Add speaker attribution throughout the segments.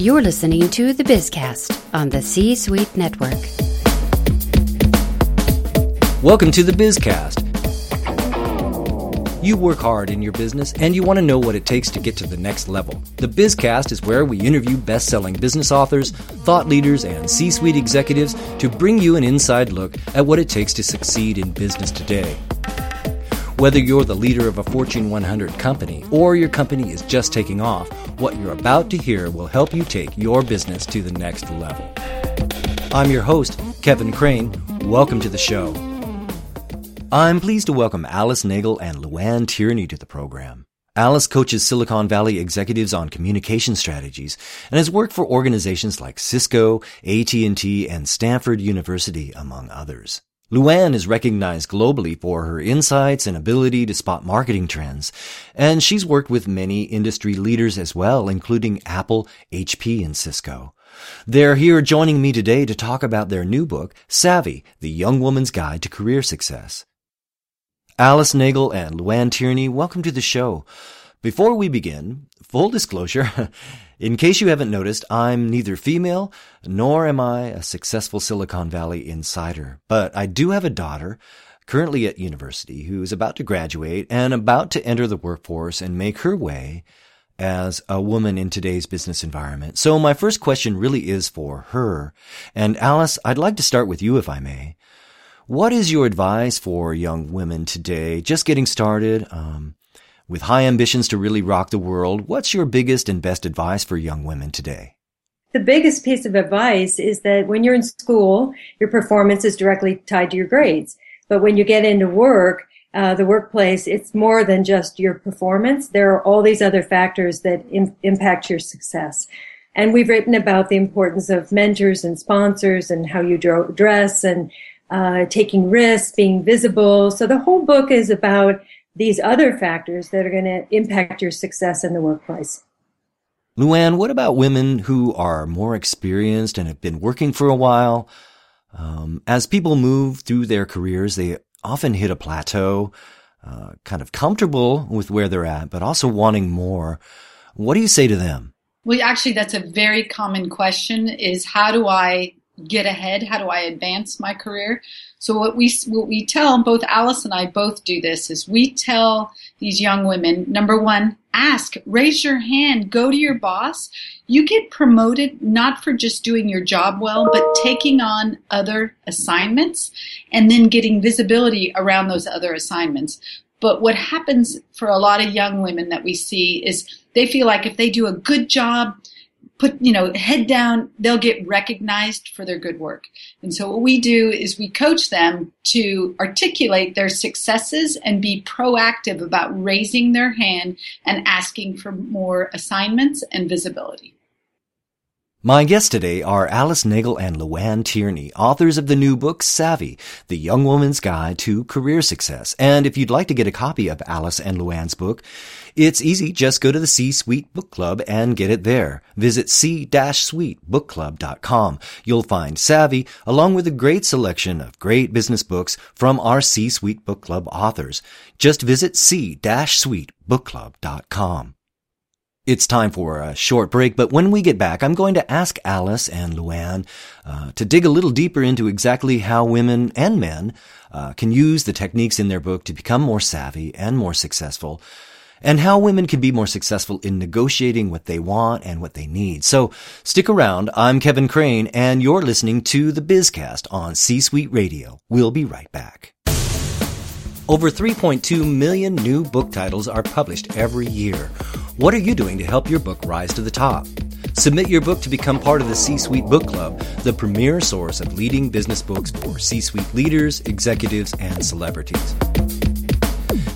Speaker 1: You're listening to the Bizcast on the C Suite Network.
Speaker 2: Welcome to the Bizcast. You work hard in your business and you want to know what it takes to get to the next level. The Bizcast is where we interview best selling business authors, thought leaders, and C suite executives to bring you an inside look at what it takes to succeed in business today. Whether you're the leader of a Fortune 100 company or your company is just taking off, what you're about to hear will help you take your business to the next level. I'm your host, Kevin Crane. Welcome to the show. I'm pleased to welcome Alice Nagel and Luann Tierney to the program. Alice coaches Silicon Valley executives on communication strategies and has worked for organizations like Cisco, AT&T, and Stanford University, among others. Luann is recognized globally for her insights and ability to spot marketing trends, and she's worked with many industry leaders as well, including Apple, HP, and Cisco. They're here joining me today to talk about their new book, Savvy, The Young Woman's Guide to Career Success. Alice Nagel and Luann Tierney, welcome to the show. Before we begin, full disclosure, in case you haven't noticed, I'm neither female nor am I a successful Silicon Valley insider, but I do have a daughter currently at university who is about to graduate and about to enter the workforce and make her way as a woman in today's business environment. So my first question really is for her. And Alice, I'd like to start with you if I may. What is your advice for young women today, just getting started? Um, with high ambitions to really rock the world, what's your biggest and best advice for young women today?
Speaker 3: The biggest piece of advice is that when you're in school, your performance is directly tied to your grades. But when you get into work, uh, the workplace, it's more than just your performance. There are all these other factors that Im- impact your success. And we've written about the importance of mentors and sponsors and how you dress and uh, taking risks, being visible. So the whole book is about these other factors that are going to impact your success in the workplace.
Speaker 2: Luann, what about women who are more experienced and have been working for a while? Um, as people move through their careers, they often hit a plateau, uh, kind of comfortable with where they're at, but also wanting more. What do you say to them?
Speaker 4: Well, actually, that's a very common question is how do I get ahead? How do I advance my career? So what we what we tell both Alice and I both do this is we tell these young women number one ask raise your hand go to your boss you get promoted not for just doing your job well but taking on other assignments and then getting visibility around those other assignments but what happens for a lot of young women that we see is they feel like if they do a good job put, you know, head down, they'll get recognized for their good work. And so what we do is we coach them to articulate their successes and be proactive about raising their hand and asking for more assignments and visibility.
Speaker 2: My guests today are Alice Nagel and Luann Tierney, authors of the new book Savvy, The Young Woman's Guide to Career Success. And if you'd like to get a copy of Alice and Luann's book, it's easy. Just go to the C Suite Book Club and get it there. Visit c-suitebookclub.com. You'll find Savvy along with a great selection of great business books from our C Suite Book Club authors. Just visit c-suitebookclub.com. It's time for a short break, but when we get back, I'm going to ask Alice and Luann uh, to dig a little deeper into exactly how women and men uh, can use the techniques in their book to become more savvy and more successful, and how women can be more successful in negotiating what they want and what they need. So stick around. I'm Kevin Crane, and you're listening to the Bizcast on C-Suite Radio. We'll be right back. Over 3.2 million new book titles are published every year. What are you doing to help your book rise to the top? Submit your book to become part of the C Suite Book Club, the premier source of leading business books for C suite leaders, executives, and celebrities.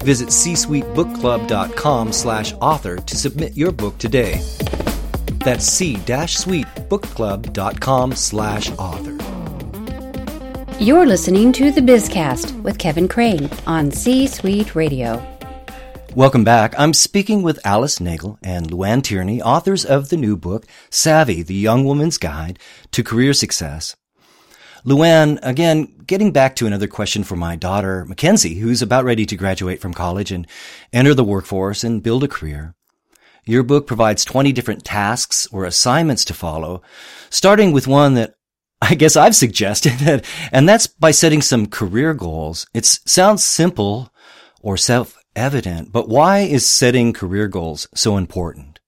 Speaker 2: Visit csuitebookclub.com slash author to submit your book today. That's c-suitebookclub.com slash author.
Speaker 1: You're listening to the Bizcast with Kevin Crane on C Suite Radio.
Speaker 2: Welcome back. I'm speaking with Alice Nagel and Luann Tierney, authors of the new book, Savvy, the Young Woman's Guide to Career Success. Luann, again, getting back to another question for my daughter, Mackenzie, who's about ready to graduate from college and enter the workforce and build a career. Your book provides 20 different tasks or assignments to follow, starting with one that I guess I've suggested, that, and that's by setting some career goals. It sounds simple or self-evident, but why is setting career goals so important?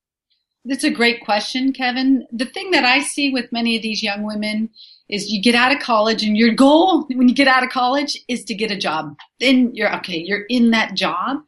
Speaker 4: That's a great question, Kevin. The thing that I see with many of these young women is you get out of college and your goal when you get out of college is to get a job. Then you're okay, you're in that job.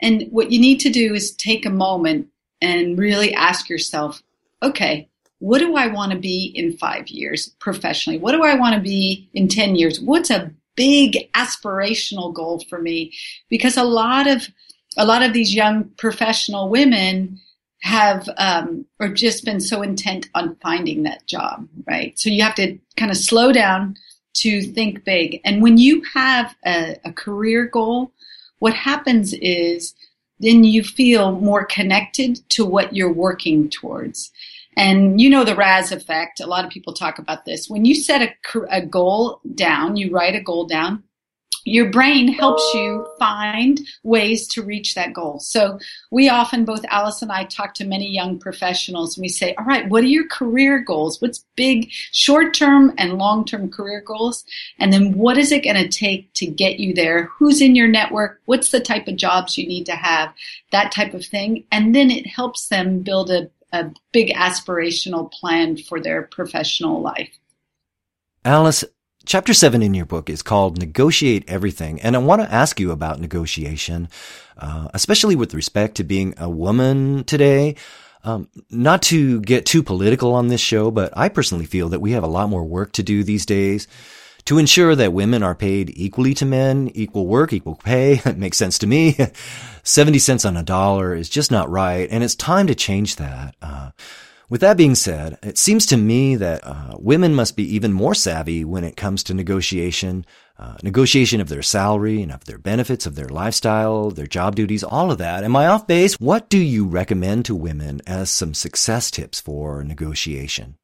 Speaker 4: And what you need to do is take a moment and really ask yourself, okay, what do I want to be in five years professionally? What do I want to be in 10 years? What's a big aspirational goal for me? Because a lot of, a lot of these young professional women have um, or just been so intent on finding that job, right? So you have to kind of slow down to think big. And when you have a, a career goal, what happens is then you feel more connected to what you're working towards. And you know the RAS effect. A lot of people talk about this. When you set a, a goal down, you write a goal down, your brain helps you find ways to reach that goal. So we often, both Alice and I, talk to many young professionals and we say, all right, what are your career goals? What's big short term and long term career goals? And then what is it going to take to get you there? Who's in your network? What's the type of jobs you need to have? That type of thing. And then it helps them build a, a big aspirational plan for their professional life.
Speaker 2: Alice, Chapter seven in your book is called Negotiate Everything. And I want to ask you about negotiation, uh, especially with respect to being a woman today. Um, not to get too political on this show, but I personally feel that we have a lot more work to do these days to ensure that women are paid equally to men, equal work, equal pay. makes sense to me. 70 cents on a dollar is just not right. And it's time to change that. Uh, with that being said, it seems to me that uh, women must be even more savvy when it comes to negotiation, uh, negotiation of their salary and of their benefits, of their lifestyle, their job duties, all of that. Am I off base? What do you recommend to women as some success tips for negotiation?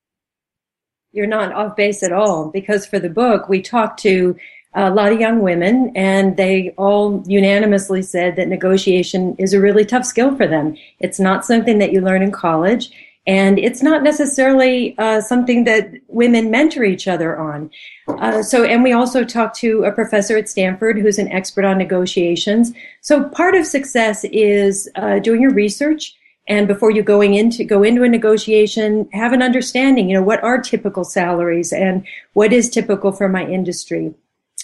Speaker 3: You're not off base at all because for the book, we talked to a lot of young women and they all unanimously said that negotiation is a really tough skill for them. It's not something that you learn in college. And it's not necessarily uh, something that women mentor each other on. Uh, so, and we also talked to a professor at Stanford who's an expert on negotiations. So, part of success is uh, doing your research, and before you going into go into a negotiation, have an understanding. You know, what are typical salaries and what is typical for my industry.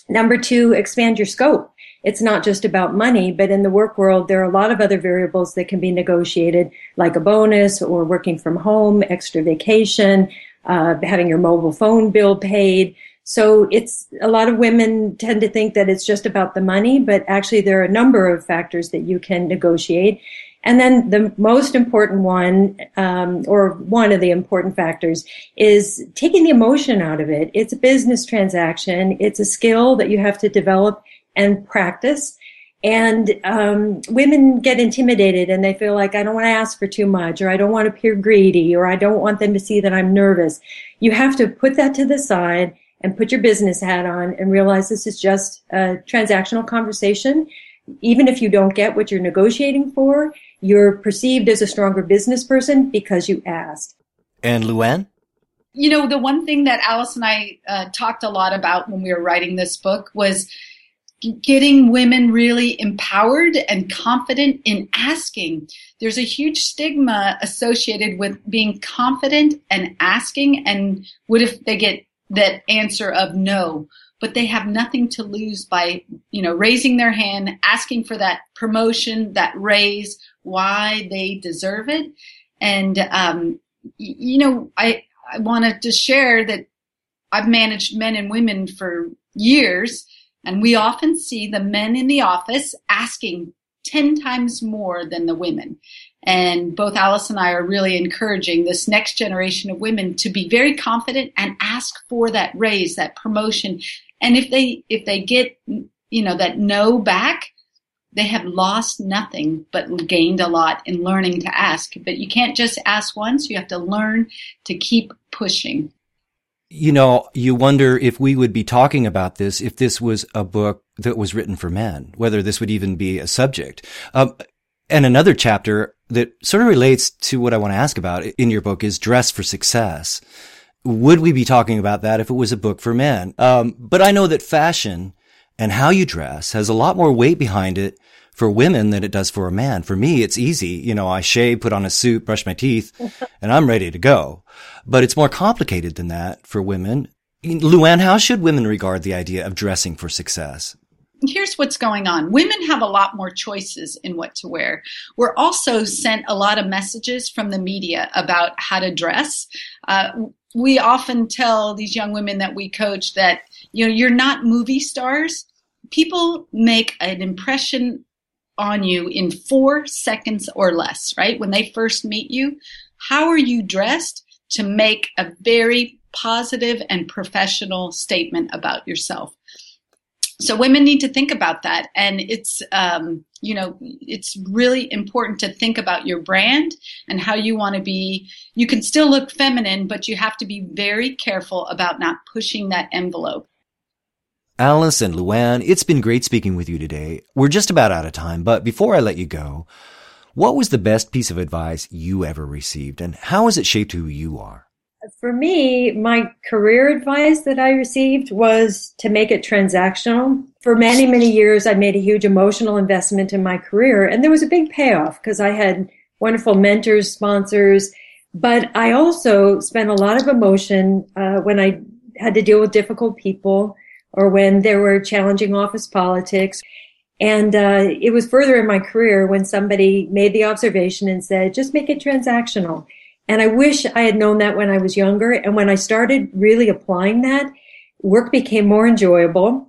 Speaker 3: Number two, expand your scope it's not just about money, but in the work world, there are a lot of other variables that can be negotiated, like a bonus or working from home, extra vacation, uh, having your mobile phone bill paid. So it's a lot of women tend to think that it's just about the money, but actually there are a number of factors that you can negotiate. And then the most important one, um, or one of the important factors, is taking the emotion out of it. It's a business transaction. It's a skill that you have to develop and practice. And um, women get intimidated and they feel like I don't want to ask for too much, or I don't want to appear greedy, or I don't want them to see that I'm nervous. You have to put that to the side and put your business hat on and realize this is just a transactional conversation. Even if you don't get what you're negotiating for, you're perceived as a stronger business person because you asked.
Speaker 2: And Luann?
Speaker 4: You know, the one thing that Alice and I uh, talked a lot about when we were writing this book was getting women really empowered and confident in asking. There's a huge stigma associated with being confident and asking. And what if they get that answer of no? But they have nothing to lose by, you know, raising their hand, asking for that promotion, that raise, why they deserve it. And, um, you know, I, I wanted to share that I've managed men and women for years and we often see the men in the office asking 10 times more than the women. And both Alice and I are really encouraging this next generation of women to be very confident and ask for that raise, that promotion. And if they, if they get, you know, that no back, they have lost nothing but gained a lot in learning to ask. But you can't just ask once. You have to learn to keep pushing
Speaker 2: you know, you wonder if we would be talking about this if this was a book that was written for men, whether this would even be a subject. Um, And another chapter that sort of relates to what I want to ask about in your book is dress for success. Would we be talking about that if it was a book for men? Um, but I know that fashion and how you dress has a lot more weight behind it for women than it does for a man. For me, it's easy. You know, I shave, put on a suit, brush my teeth, and I'm ready to go. But it's more complicated than that for women. Luann, how should women regard the idea of dressing for success?
Speaker 4: here's what's going on women have a lot more choices in what to wear we're also sent a lot of messages from the media about how to dress uh, we often tell these young women that we coach that you know you're not movie stars people make an impression on you in four seconds or less right? When they first meet you how are you dressed to make a very positive and professional statement about yourself? So women need to think about that. And it's um, you know it's really important to think about your brand and how you want to be. You can still look feminine but you have to be very careful about not pushing that envelope
Speaker 2: alice and luann it's been great speaking with you today. We're just about out of time but before i let you go what was the best piece of advice you ever received and how has it shaped who you are?
Speaker 3: For me, my career advice that I received was to make it transactional. For many, many years, I made a huge emotional investment in my career, and there was a big payoff because I had wonderful mentors, sponsors, but I also spent a lot of emotion uh, when I had to deal with difficult people or when there were challenging office politics. And uh, it was further in my career when somebody made the observation and said, just make it transactional. And I wish I had known that when I was younger. And when I started really applying that, work became more enjoyable.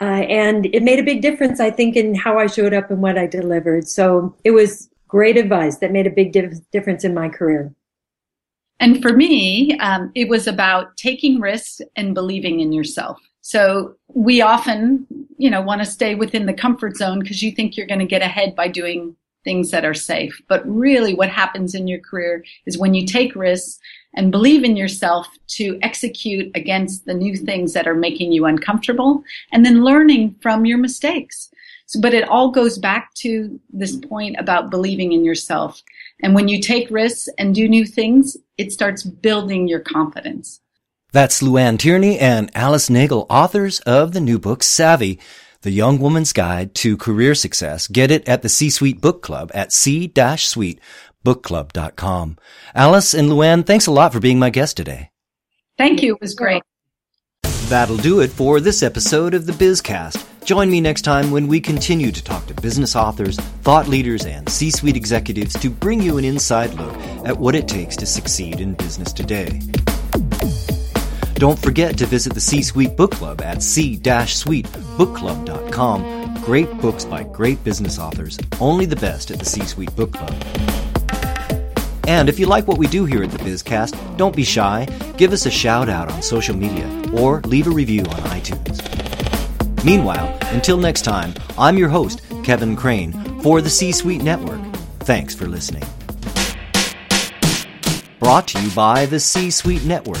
Speaker 3: Uh, and it made a big difference, I think, in how I showed up and what I delivered. So it was great advice that made a big difference in my career.
Speaker 4: And for me, um, it was about taking risks and believing in yourself. So we often, you know, want to stay within the comfort zone because you think you're going to get ahead by doing things that are safe. But really what happens in your career is when you take risks and believe in yourself to execute against the new things that are making you uncomfortable and then learning from your mistakes. So, but it all goes back to this point about believing in yourself. And when you take risks and do new things, it starts building your confidence.
Speaker 2: That's Luann Tierney and Alice Nagel, authors of the new book Savvy the Young Woman's Guide to Career Success. Get it at the C-Suite Book Club at c-suitebookclub.com. Alice and Luann, thanks a lot for being my guest today.
Speaker 4: Thank you. It was great.
Speaker 2: That'll do it for this episode of the Bizcast. Join me next time when we continue to talk to business authors, thought leaders, and C suite executives to bring you an inside look at what it takes to succeed in business today. Don't forget to visit the C Suite Book Club at c-suitebookclub.com. Great books by great business authors, only the best at the C Suite Book Club. And if you like what we do here at the Bizcast, don't be shy. Give us a shout out on social media or leave a review on iTunes. Meanwhile, until next time, I'm your host, Kevin Crane, for the C Suite Network. Thanks for listening. Brought to you by the C Suite Network